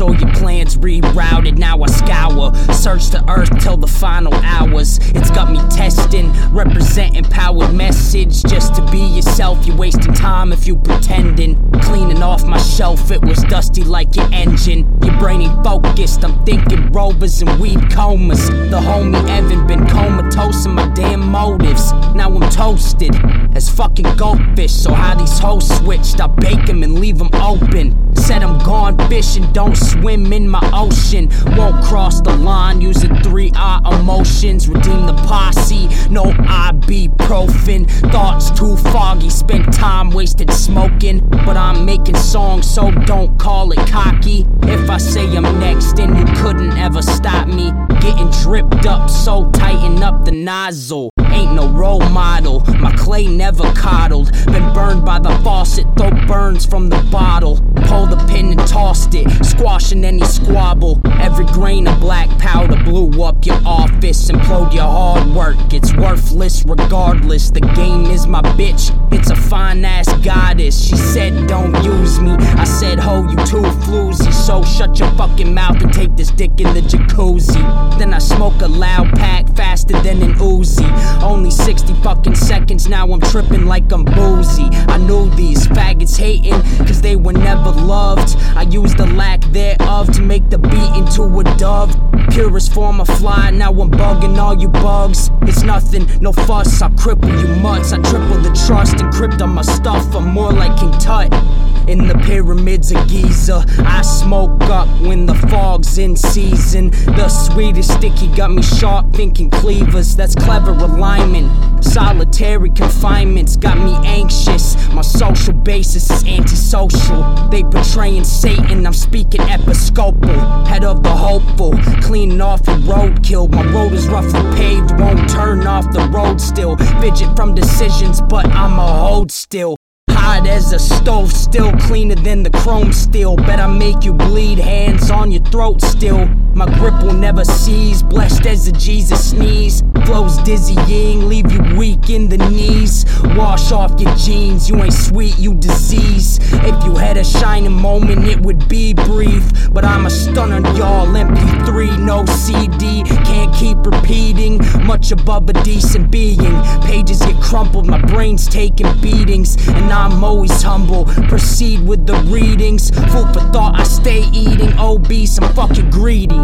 so your plans rerouted. Now I scour, search the earth till the final hours. It's got me testing, representing powered message. Just to be yourself, you're wasting time if you pretending. Cleaning off my shelf, it was dusty like your engine. Your brain ain't focused, I'm thinking rovers and weed comas. The homie Evan been comatose in my damn motives. Now I'm toasted as fucking goldfish. So how these hoes switched, I bake them and leave them open. Said I'm gone fishing, don't swim in my ocean. Won't cross the line using three I emotions. Redeem the posse, no ibuprofen. Thoughts too foggy, spent time wasted smoking. But I'm making songs, so don't call it cocky. If I say I'm next, then you couldn't ever stop me. Getting dripped up, so tighten up the nozzle. Ain't no role model, clay never coddled. Been burned by the faucet, throat burns from the bottle. Pull the pin and tossed it, squashing any squabble. Every grain of black powder blew up your office, implode your hard work. It's worthless regardless. The game is my bitch, it's a fine ass goddess. She said, Don't use me. I said, Ho, you too floozy. So shut your fucking mouth and take this dick in the jacuzzi. Then I smoke a loud pack faster than an Uzi. Only 60 fucking seconds, now I'm tripping like I'm boozy. I knew these faggots hating, cause they were never loved. I used the lack thereof to make the beat into a dove. Purest form of fly, now I'm bugging all you bugs. It's nothing, no fuss, I cripple you mutts. I triple the trust, encrypt on my stuff, I'm more like King Tut. In the pyramids of Giza, I smoke up when the fog's in season. The sweetest sticky got me sharp thinking cleavers, that's clever alignment. Solitary confinements got me anxious. My social basis is antisocial. They betraying Satan, I'm speaking episcopal. Head of the hopeful, cleaning off your roadkill. My road is roughly paved, won't turn off the road still. Fidget from decisions, but I'm a hold still. Hot as a stove, still cleaner than the chrome steel. Bet I make you bleed, hands on your throat still. My grip will never cease, blessed as a Jesus sneeze. Flows dizzying, leave you weak in the knees. Wash off your jeans, you ain't sweet, you disease. If you had a shining moment, it would be brief. But I'm a stunner, y'all. MP3, no CD. Can't keep repeating, much above a decent being. Pages get crumpled, my brain's taking beatings. And I'm always humble, proceed with the readings. Food for thought, I stay eating. Obese, I'm fucking greedy.